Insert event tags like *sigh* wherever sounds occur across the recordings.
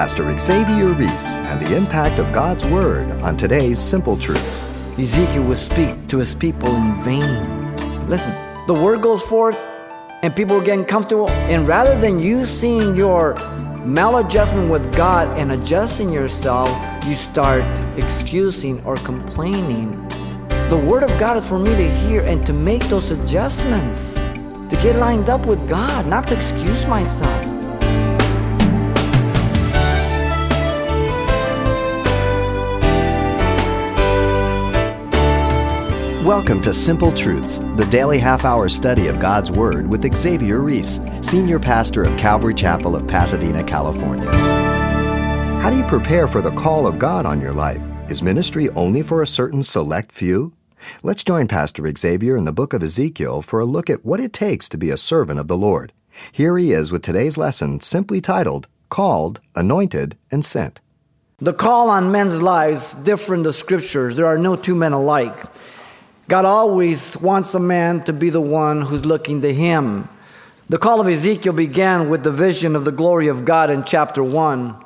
Pastor Xavier Reese and the impact of God's Word on today's simple truths. Ezekiel would speak to his people in vain. Listen, the word goes forth and people are getting comfortable, and rather than you seeing your maladjustment with God and adjusting yourself, you start excusing or complaining. The Word of God is for me to hear and to make those adjustments, to get lined up with God, not to excuse myself. Welcome to Simple Truths, the daily half hour study of God's Word with Xavier Reese, Senior Pastor of Calvary Chapel of Pasadena, California. How do you prepare for the call of God on your life? Is ministry only for a certain select few? Let's join Pastor Xavier in the book of Ezekiel for a look at what it takes to be a servant of the Lord. Here he is with today's lesson simply titled Called, Anointed, and Sent. The call on men's lives differ in the scriptures. There are no two men alike. God always wants a man to be the one who's looking to Him. The call of Ezekiel began with the vision of the glory of God in chapter 1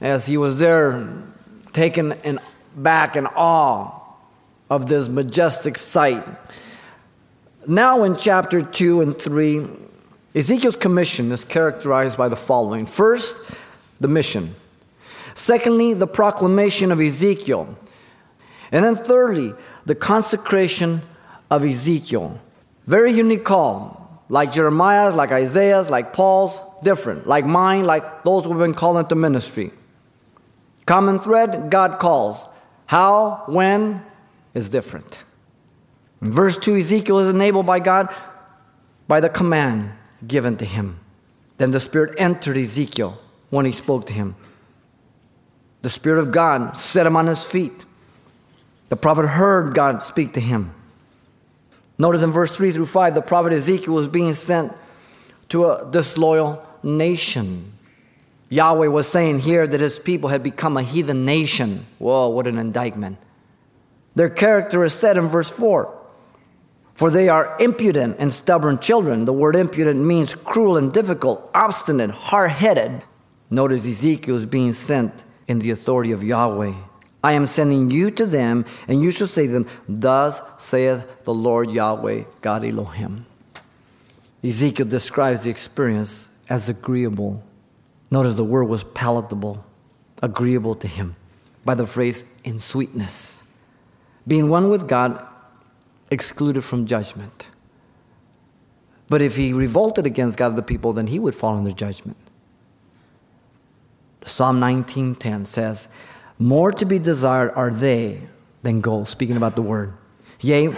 as he was there taken in, back in awe of this majestic sight. Now, in chapter 2 and 3, Ezekiel's commission is characterized by the following First, the mission. Secondly, the proclamation of Ezekiel. And then, thirdly, the consecration of Ezekiel. Very unique call. Like Jeremiah's, like Isaiah's, like Paul's, different. Like mine, like those who've been called into ministry. Common thread God calls. How, when is different. In verse 2, Ezekiel is enabled by God by the command given to him. Then the Spirit entered Ezekiel when he spoke to him. The Spirit of God set him on his feet. The prophet heard God speak to him. Notice in verse 3 through 5, the prophet Ezekiel was being sent to a disloyal nation. Yahweh was saying here that his people had become a heathen nation. Whoa, what an indictment. Their character is said in verse 4 For they are impudent and stubborn children. The word impudent means cruel and difficult, obstinate, hard headed. Notice Ezekiel is being sent in the authority of Yahweh. I am sending you to them, and you shall say to them, Thus saith the Lord Yahweh, God Elohim. Ezekiel describes the experience as agreeable. Notice the word was palatable, agreeable to him, by the phrase in sweetness. Being one with God, excluded from judgment. But if he revolted against God, the people, then he would fall under judgment. Psalm 19:10 says, more to be desired are they than gold, speaking about the word. Yea,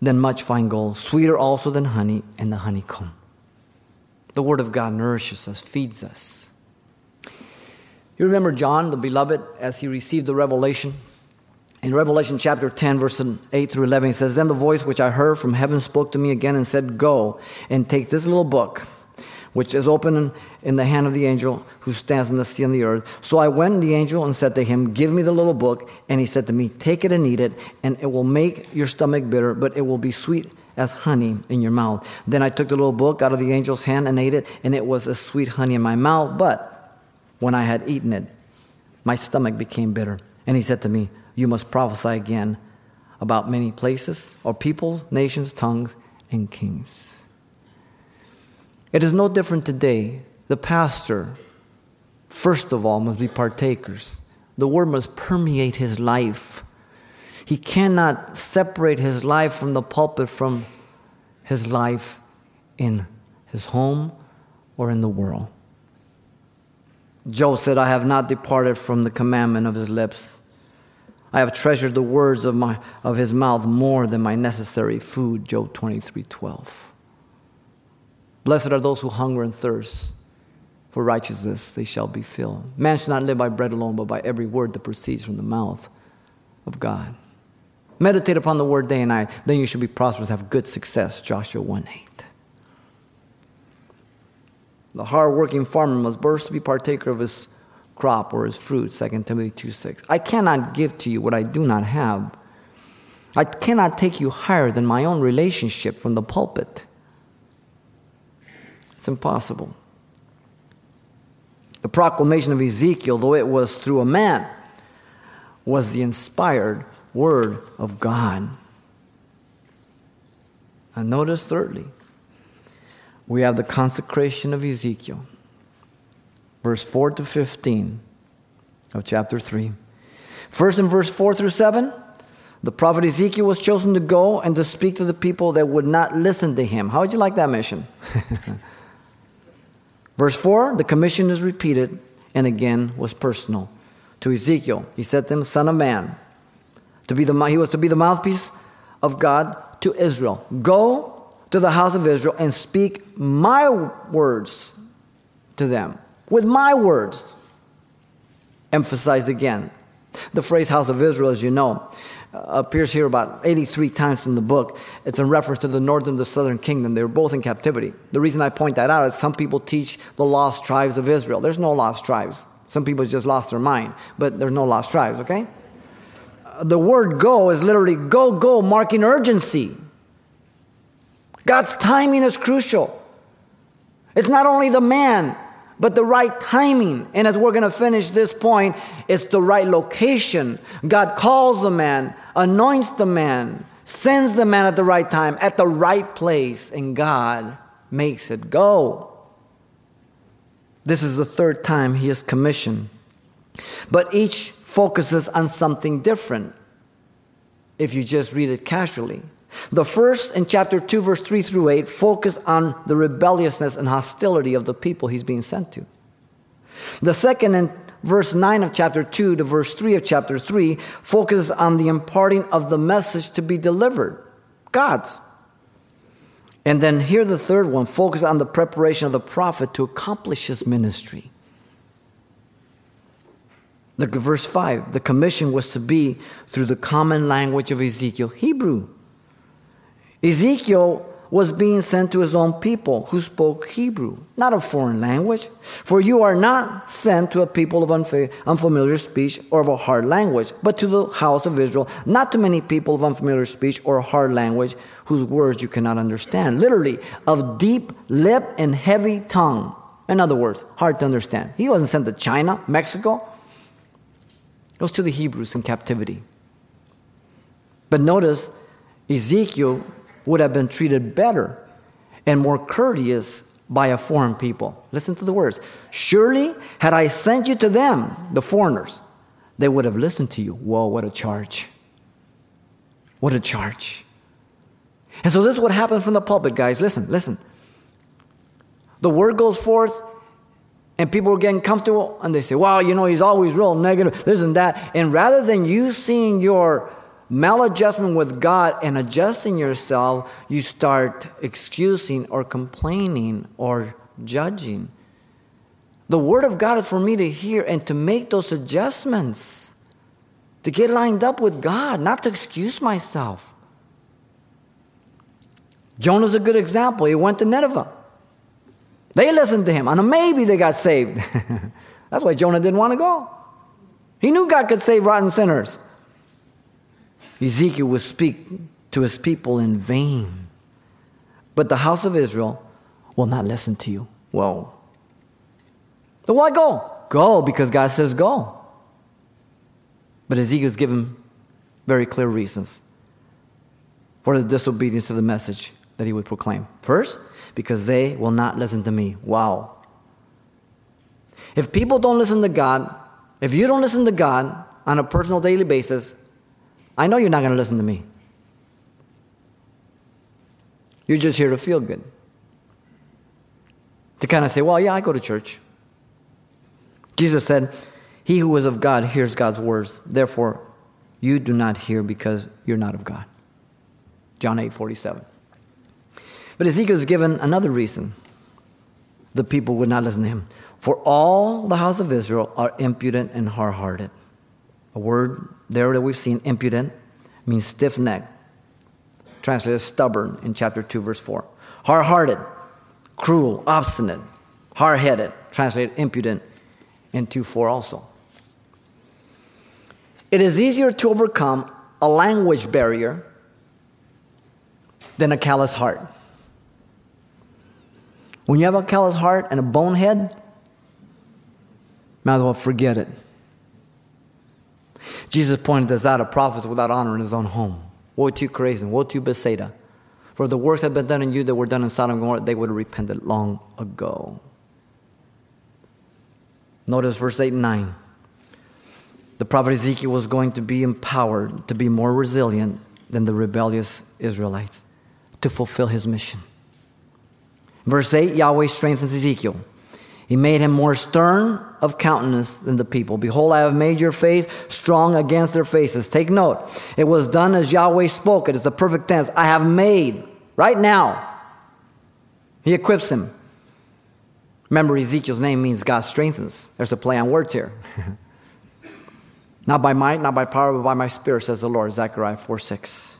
than much fine gold, sweeter also than honey and the honeycomb. The word of God nourishes us, feeds us. You remember John, the beloved, as he received the revelation? In Revelation chapter 10, verse 8 through 11, he says, Then the voice which I heard from heaven spoke to me again and said, Go and take this little book which is open in the hand of the angel who stands in the sea and the earth. So I went to the angel and said to him, Give me the little book. And he said to me, Take it and eat it, and it will make your stomach bitter, but it will be sweet as honey in your mouth. Then I took the little book out of the angel's hand and ate it, and it was as sweet honey in my mouth. But when I had eaten it, my stomach became bitter. And he said to me, You must prophesy again about many places, or peoples, nations, tongues, and kings. It is no different today. The pastor, first of all, must be partakers. The word must permeate his life. He cannot separate his life from the pulpit from his life in his home or in the world. Job said, I have not departed from the commandment of his lips. I have treasured the words of, my, of his mouth more than my necessary food. Job 23 12. Blessed are those who hunger and thirst for righteousness, they shall be filled. Man shall not live by bread alone, but by every word that proceeds from the mouth of God. Meditate upon the word day and night, then you shall be prosperous, have good success. Joshua 1 8. The hard-working farmer must first be partaker of his crop or his fruit, 2 Timothy 2 6. I cannot give to you what I do not have. I cannot take you higher than my own relationship from the pulpit. It's impossible. The proclamation of Ezekiel, though it was through a man, was the inspired word of God. And notice, thirdly, we have the consecration of Ezekiel, verse 4 to 15 of chapter 3. First, in verse 4 through 7, the prophet Ezekiel was chosen to go and to speak to the people that would not listen to him. How would you like that mission? *laughs* Verse 4 the commission is repeated and again was personal. To Ezekiel, he said to him, Son of man, to be the, he was to be the mouthpiece of God to Israel. Go to the house of Israel and speak my words to them with my words. Emphasize again. The phrase house of Israel, as you know, uh, appears here about 83 times in the book. It's in reference to the northern and the southern kingdom. They were both in captivity. The reason I point that out is some people teach the lost tribes of Israel. There's no lost tribes. Some people just lost their mind, but there's no lost tribes, okay? The word go is literally go, go, marking urgency. God's timing is crucial. It's not only the man, but the right timing. And as we're going to finish this point, it's the right location. God calls the man, anoints the man, sends the man at the right time, at the right place, and God makes it go. This is the third time he is commissioned. But each focuses on something different if you just read it casually. The first in chapter 2, verse 3 through 8, focus on the rebelliousness and hostility of the people he's being sent to. The second in verse 9 of chapter 2 to verse 3 of chapter 3 focuses on the imparting of the message to be delivered God's. And then here the third one focuses on the preparation of the prophet to accomplish his ministry. Look at verse 5. The commission was to be through the common language of Ezekiel, Hebrew. Ezekiel was being sent to his own people who spoke Hebrew, not a foreign language. For you are not sent to a people of unfamiliar speech or of a hard language, but to the house of Israel, not to many people of unfamiliar speech or a hard language whose words you cannot understand. Literally, of deep lip and heavy tongue. In other words, hard to understand. He wasn't sent to China, Mexico. It was to the Hebrews in captivity. But notice, Ezekiel would have been treated better and more courteous by a foreign people. Listen to the words. Surely, had I sent you to them, the foreigners, they would have listened to you. Whoa, what a charge! What a charge. And so, this is what happens from the pulpit, guys. Listen, listen. The word goes forth, and people are getting comfortable, and they say, Wow, you know, he's always real negative, this and that. And rather than you seeing your maladjustment with God and adjusting yourself, you start excusing or complaining or judging. The Word of God is for me to hear and to make those adjustments, to get lined up with God, not to excuse myself. Jonah's a good example. He went to Nineveh. They listened to him, and maybe they got saved. *laughs* That's why Jonah didn't want to go. He knew God could save rotten sinners. Ezekiel will speak to his people in vain. But the house of Israel will not listen to you. Whoa. So why go? Go because God says go. But Ezekiel's given very clear reasons for the disobedience to the message that he would proclaim. First, because they will not listen to me. Wow. If people don't listen to God, if you don't listen to God on a personal daily basis, I know you're not going to listen to me. You're just here to feel good. To kind of say, well, yeah, I go to church. Jesus said, He who is of God hears God's words. Therefore, you do not hear because you're not of God. John 8 47. But Ezekiel is given another reason the people would not listen to him. For all the house of Israel are impudent and hard hearted. A word there that we've seen, impudent, means stiff necked. Translated stubborn in chapter 2, verse 4. Hard hearted, cruel, obstinate, hard headed. Translated impudent in 2 4 also. It is easier to overcome a language barrier than a callous heart. When you have a callous heart and a bonehead, Might as well forget it. Jesus pointed this out of prophets without honor in his own home. Woe to you, Chorazin! Woe to you, Bethsaida! For the works have been done in you that were done in Sodom and Gomorrah, they would have repented long ago. Notice verse 8 and 9. The prophet Ezekiel was going to be empowered to be more resilient than the rebellious Israelites to fulfill his mission. Verse 8 Yahweh strengthens Ezekiel. He made him more stern of countenance than the people. Behold, I have made your face strong against their faces. Take note. It was done as Yahweh spoke. It is the perfect tense. I have made, right now. He equips him. Remember, Ezekiel's name means God strengthens. There's a play on words here. *laughs* not by might, not by power, but by my spirit, says the Lord. Zechariah 4 6.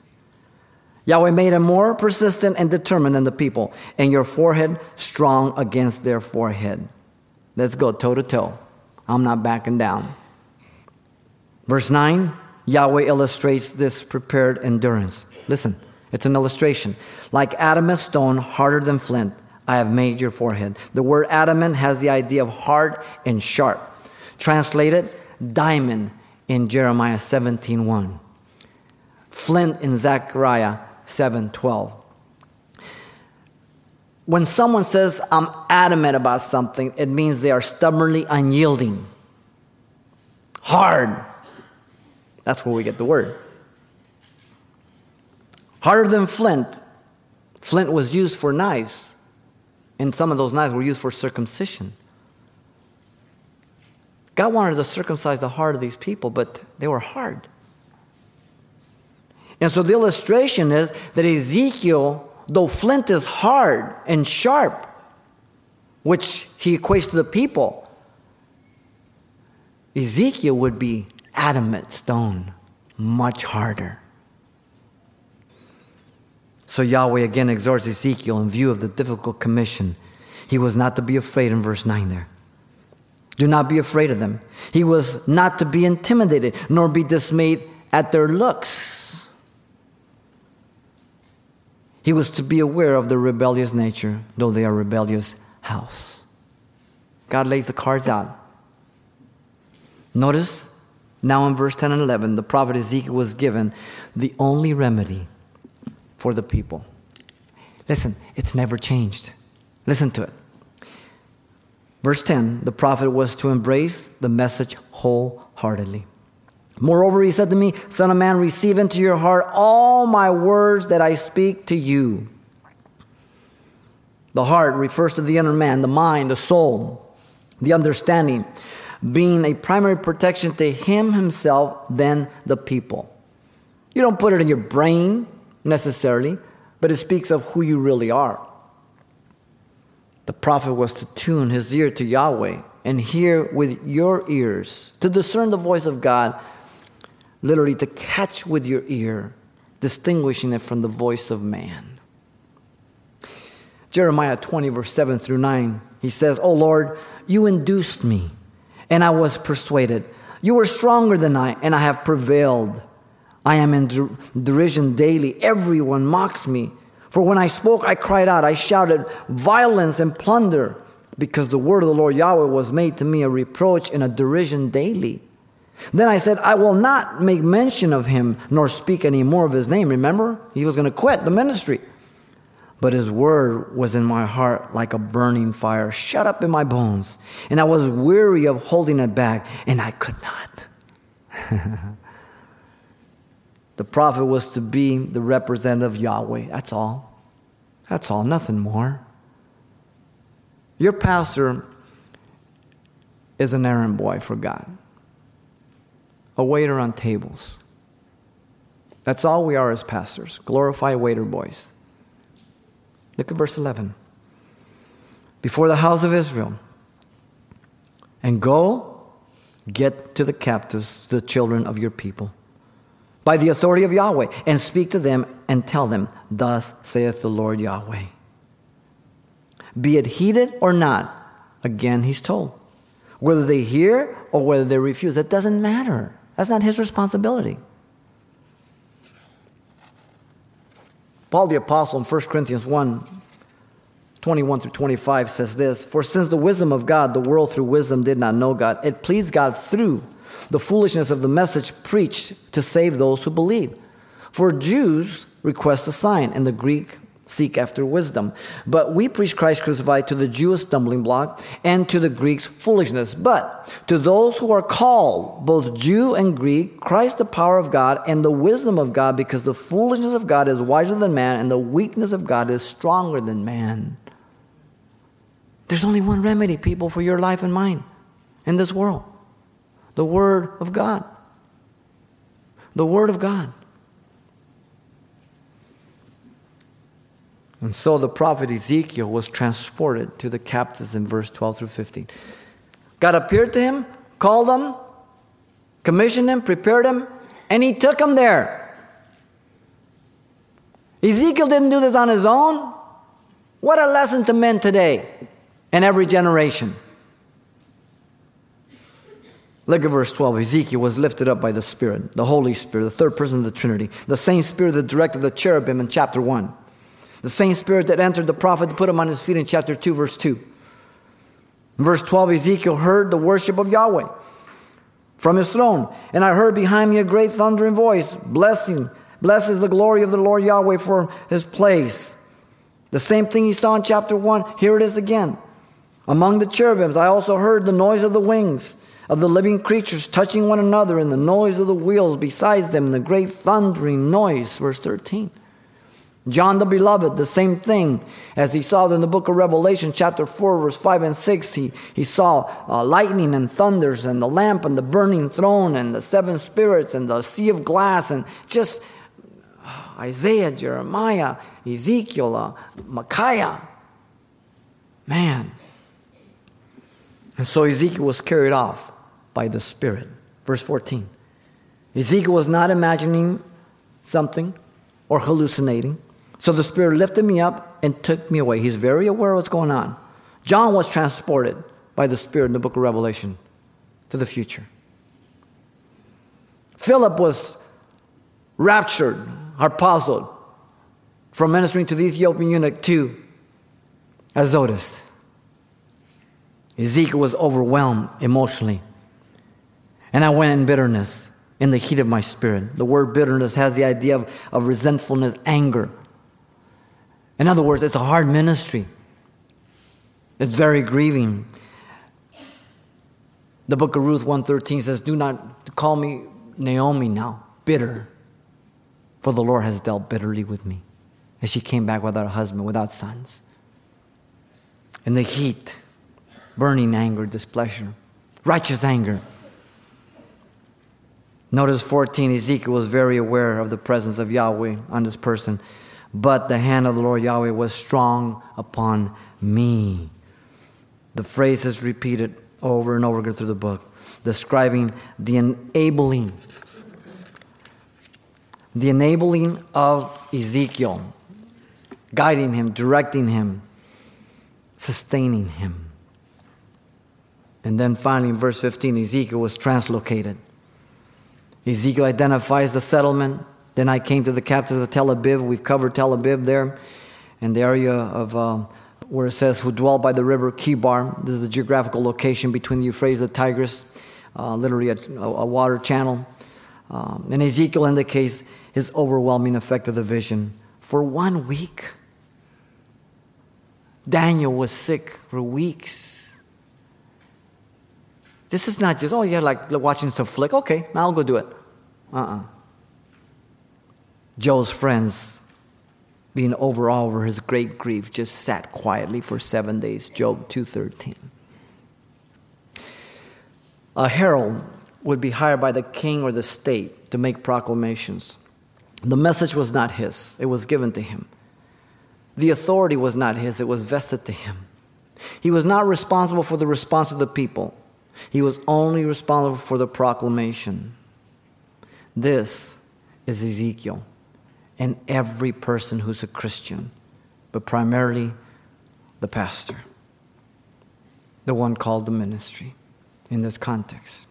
Yahweh made him more persistent and determined than the people, and your forehead strong against their forehead. Let's go toe to toe. I'm not backing down. Verse 9 Yahweh illustrates this prepared endurance. Listen, it's an illustration. Like adamant stone, harder than flint, I have made your forehead. The word adamant has the idea of hard and sharp. Translated, diamond in Jeremiah 17:1. Flint in Zechariah 7:12. When someone says I'm adamant about something, it means they are stubbornly unyielding. Hard. That's where we get the word. Harder than flint. Flint was used for knives, and some of those knives were used for circumcision. God wanted to circumcise the heart of these people, but they were hard. And so the illustration is that Ezekiel, though flint is hard and sharp, which he equates to the people, Ezekiel would be adamant stone, much harder. So Yahweh again exhorts Ezekiel in view of the difficult commission. He was not to be afraid in verse 9 there. Do not be afraid of them. He was not to be intimidated, nor be dismayed at their looks. He was to be aware of the rebellious nature, though they are rebellious house. God lays the cards out. Notice now in verse 10 and 11, the prophet Ezekiel was given the only remedy for the people. Listen, it's never changed. Listen to it. Verse 10 the prophet was to embrace the message wholeheartedly. Moreover, he said to me, Son of man, receive into your heart all my words that I speak to you. The heart refers to the inner man, the mind, the soul, the understanding, being a primary protection to him himself than the people. You don't put it in your brain necessarily, but it speaks of who you really are. The prophet was to tune his ear to Yahweh and hear with your ears, to discern the voice of God literally to catch with your ear, distinguishing it from the voice of man. Jeremiah 20, verse 7 through 9, he says, Oh Lord, you induced me, and I was persuaded. You were stronger than I, and I have prevailed. I am in der- derision daily. Everyone mocks me. For when I spoke, I cried out, I shouted violence and plunder, because the word of the Lord Yahweh was made to me a reproach and a derision daily. Then I said, I will not make mention of him nor speak any more of his name. Remember? He was going to quit the ministry. But his word was in my heart like a burning fire, shut up in my bones. And I was weary of holding it back, and I could not. *laughs* the prophet was to be the representative of Yahweh. That's all. That's all, nothing more. Your pastor is an errand boy for God a waiter on tables. That's all we are as pastors glorified waiter boys. Look at verse 11. Before the house of Israel, and go get to the captives, the children of your people, by the authority of Yahweh, and speak to them and tell them, Thus saith the Lord Yahweh. Be it heeded or not, again he's told. Whether they hear or whether they refuse, it doesn't matter. That's not his responsibility. Paul the Apostle in 1 Corinthians 1 21 through 25 says this For since the wisdom of God, the world through wisdom did not know God, it pleased God through the foolishness of the message preached to save those who believe. For Jews request a sign, and the Greek seek after wisdom. But we preach Christ crucified to the Jew a stumbling block, and to the Greeks foolishness. But to those who are called, both Jew and Greek, Christ the power of God and the wisdom of God, because the foolishness of God is wiser than man, and the weakness of God is stronger than man. There's only one remedy, people, for your life and mine in this world the Word of God. The Word of God. And so the prophet Ezekiel was transported to the captives in verse 12 through 15. God appeared to him, called him, commissioned him, prepared him, and he took him there. Ezekiel didn't do this on his own. What a lesson to men today and every generation. Look at verse 12. Ezekiel was lifted up by the Spirit, the Holy Spirit, the third person of the Trinity, the same Spirit that directed the cherubim in chapter 1, the same Spirit that entered the prophet to put him on his feet in chapter 2, verse 2. In verse 12, Ezekiel heard the worship of Yahweh from his throne. And I heard behind me a great thundering voice, blessing, blessed is the glory of the Lord Yahweh for his place. The same thing he saw in chapter 1, here it is again. Among the cherubims, I also heard the noise of the wings of the living creatures touching one another and the noise of the wheels besides them and the great thundering noise. Verse 13. John the Beloved, the same thing as he saw in the book of Revelation, chapter 4, verse 5 and 6. He, he saw uh, lightning and thunders and the lamp and the burning throne and the seven spirits and the sea of glass and just uh, Isaiah, Jeremiah, Ezekiel, uh, Micaiah. Man. And so Ezekiel was carried off by the Spirit. Verse 14 Ezekiel was not imagining something or hallucinating. So the Spirit lifted me up and took me away. He's very aware of what's going on. John was transported by the Spirit in the book of Revelation to the future. Philip was raptured, harpazoed, from ministering to the Ethiopian eunuch to Azotus. Ezekiel was overwhelmed emotionally and I went in bitterness in the heat of my spirit. The word bitterness has the idea of, of resentfulness, anger. In other words, it's a hard ministry, it's very grieving. The book of Ruth 113 says, Do not call me Naomi now, bitter, for the Lord has dealt bitterly with me. And she came back without a husband, without sons. In the heat, burning anger, displeasure, righteous anger. Notice 14, Ezekiel was very aware of the presence of Yahweh on his person. But the hand of the Lord Yahweh was strong upon me. The phrase is repeated over and over again through the book, describing the enabling, the enabling of Ezekiel, guiding him, directing him, sustaining him. And then finally, in verse 15, Ezekiel was translocated. Ezekiel identifies the settlement. Then I came to the captives of Tel Aviv. We've covered Tel Aviv there, in the area of uh, where it says, who dwell by the river Chebar. This is the geographical location between the Euphrates and the Tigris, uh, literally a, a, water channel. Um, and Ezekiel indicates his overwhelming effect of the vision. For one week, Daniel was sick for weeks. This is not just, oh, yeah, like watching some flick. Okay, now I'll go do it. Uh uh-uh. uh Job's friends, being overawed over his great grief, just sat quietly for seven days. Job 2.13. A herald would be hired by the king or the state to make proclamations. The message was not his, it was given to him. The authority was not his, it was vested to him. He was not responsible for the response of the people. He was only responsible for the proclamation. This is Ezekiel and every person who's a Christian, but primarily the pastor, the one called the ministry in this context.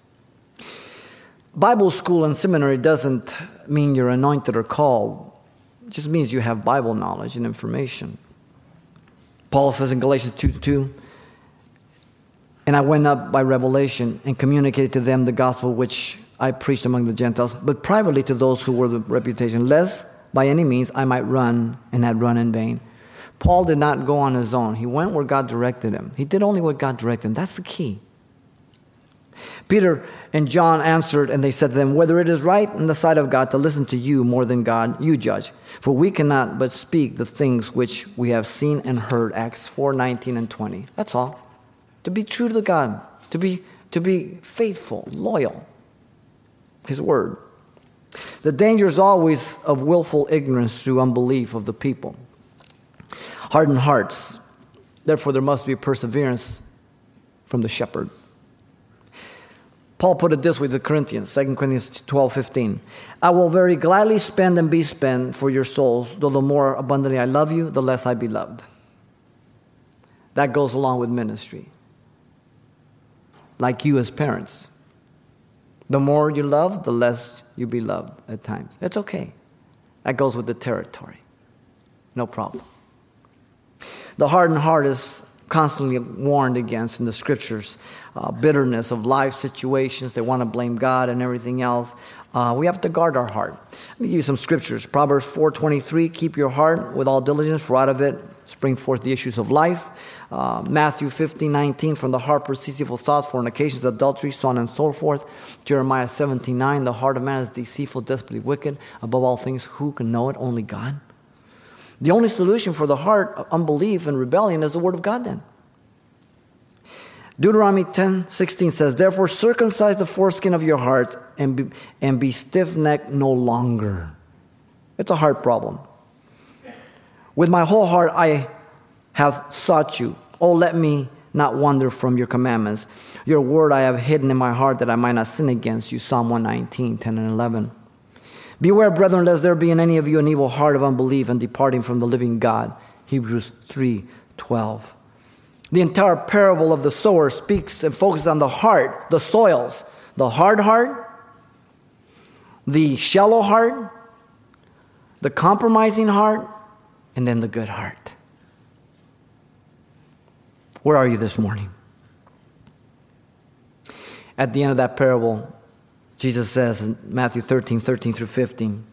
Bible school and seminary doesn't mean you're anointed or called, it just means you have Bible knowledge and information. Paul says in Galatians 2 2, and I went up by revelation and communicated to them the gospel which I preached among the Gentiles, but privately to those who were the reputation, lest by any means I might run and had run in vain. Paul did not go on his own. He went where God directed him. He did only what God directed him. That's the key. Peter and John answered, and they said to them, Whether it is right in the sight of God to listen to you more than God, you judge. For we cannot but speak the things which we have seen and heard. Acts 4 19 and 20. That's all. To be true to God, to be, to be faithful, loyal. His word. The danger is always of willful ignorance through unbelief of the people. Hardened hearts. Therefore, there must be perseverance from the shepherd. Paul put it this way to the Corinthians, 2 Corinthians 12 15. I will very gladly spend and be spent for your souls, though the more abundantly I love you, the less I be loved. That goes along with ministry. Like you as parents. The more you love, the less you be loved at times. It's okay. That goes with the territory. No problem. The hardened heart is constantly warned against in the scriptures uh, bitterness of life situations. They want to blame God and everything else. Uh, we have to guard our heart. Let me give you some scriptures. Proverbs 4.23, keep your heart with all diligence, for out of it spring forth the issues of life. Uh, Matthew 15, 19, from the heart proceeds evil thoughts, fornications, adultery, so on and so forth. Jeremiah 17, 9, the heart of man is deceitful, desperately wicked. Above all things, who can know it? Only God. The only solution for the heart, of unbelief and rebellion, is the Word of God then. Deuteronomy 10 16 says, Therefore circumcise the foreskin of your hearts and be, and be stiff necked no longer. It's a heart problem. With my whole heart I have sought you. Oh, let me not wander from your commandments. Your word I have hidden in my heart that I might not sin against you. Psalm 119, 10 and 11. Beware, brethren, lest there be in any of you an evil heart of unbelief and departing from the living God. Hebrews 3, 12. The entire parable of the sower speaks and focuses on the heart, the soils, the hard heart, the shallow heart, the compromising heart, and then the good heart. Where are you this morning? At the end of that parable, Jesus says in Matthew 13, 13 through 15,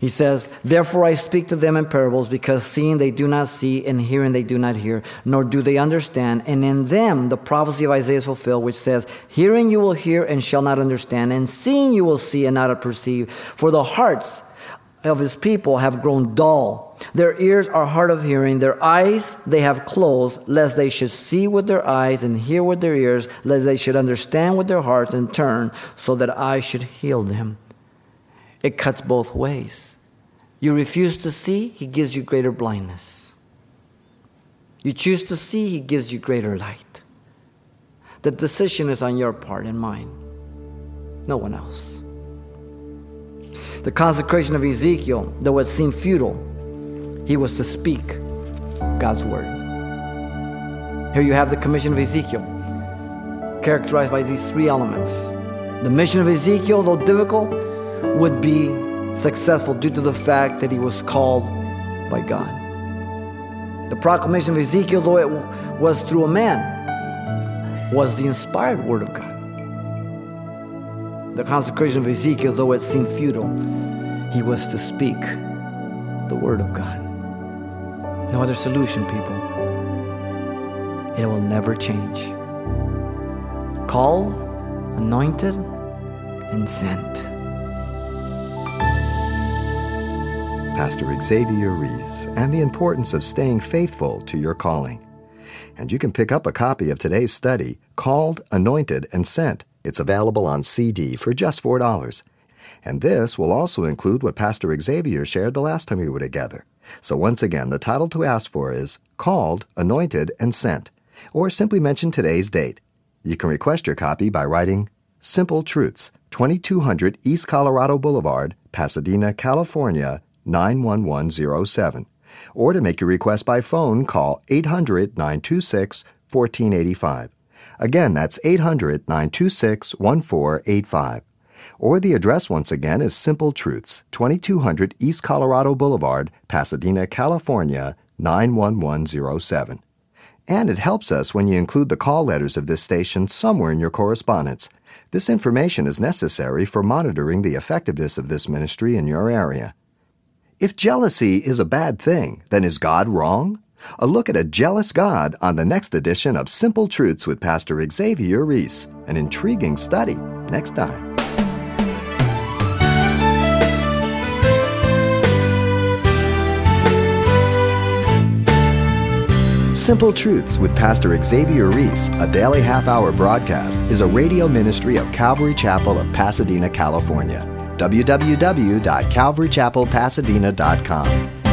he says, Therefore I speak to them in parables, because seeing they do not see, and hearing they do not hear, nor do they understand. And in them the prophecy of Isaiah is fulfilled, which says, Hearing you will hear and shall not understand, and seeing you will see and not perceive. For the hearts of his people have grown dull. Their ears are hard of hearing, their eyes they have closed, lest they should see with their eyes and hear with their ears, lest they should understand with their hearts and turn, so that I should heal them. It cuts both ways. You refuse to see, he gives you greater blindness. You choose to see, he gives you greater light. The decision is on your part and mine, no one else. The consecration of Ezekiel, though it seemed futile, he was to speak God's word. Here you have the commission of Ezekiel, characterized by these three elements. The mission of Ezekiel, though difficult, would be successful due to the fact that he was called by God. The proclamation of Ezekiel, though it was through a man, was the inspired word of God. The consecration of Ezekiel, though it seemed futile, he was to speak the word of God. No other solution, people. It will never change. Called, anointed, and sent. Pastor Xavier Reese, and the importance of staying faithful to your calling. And you can pick up a copy of today's study called Anointed and Sent. It's available on CD for just $4. And this will also include what Pastor Xavier shared the last time we were together. So once again, the title to ask for is Called, Anointed, and Sent, or simply mention today's date. You can request your copy by writing Simple Truths, 2200 East Colorado Boulevard, Pasadena, California 91107. Or to make your request by phone, call 800 926 1485. Again, that's 800 926 1485. Or the address once again is Simple Truths, 2200 East Colorado Boulevard, Pasadena, California 91107. And it helps us when you include the call letters of this station somewhere in your correspondence. This information is necessary for monitoring the effectiveness of this ministry in your area. If jealousy is a bad thing, then is God wrong? A look at a jealous God on the next edition of Simple Truths with Pastor Xavier Reese. An intriguing study next time. Simple Truths with Pastor Xavier Reese, a daily half hour broadcast, is a radio ministry of Calvary Chapel of Pasadena, California. www.calvarychapelpasadena.com.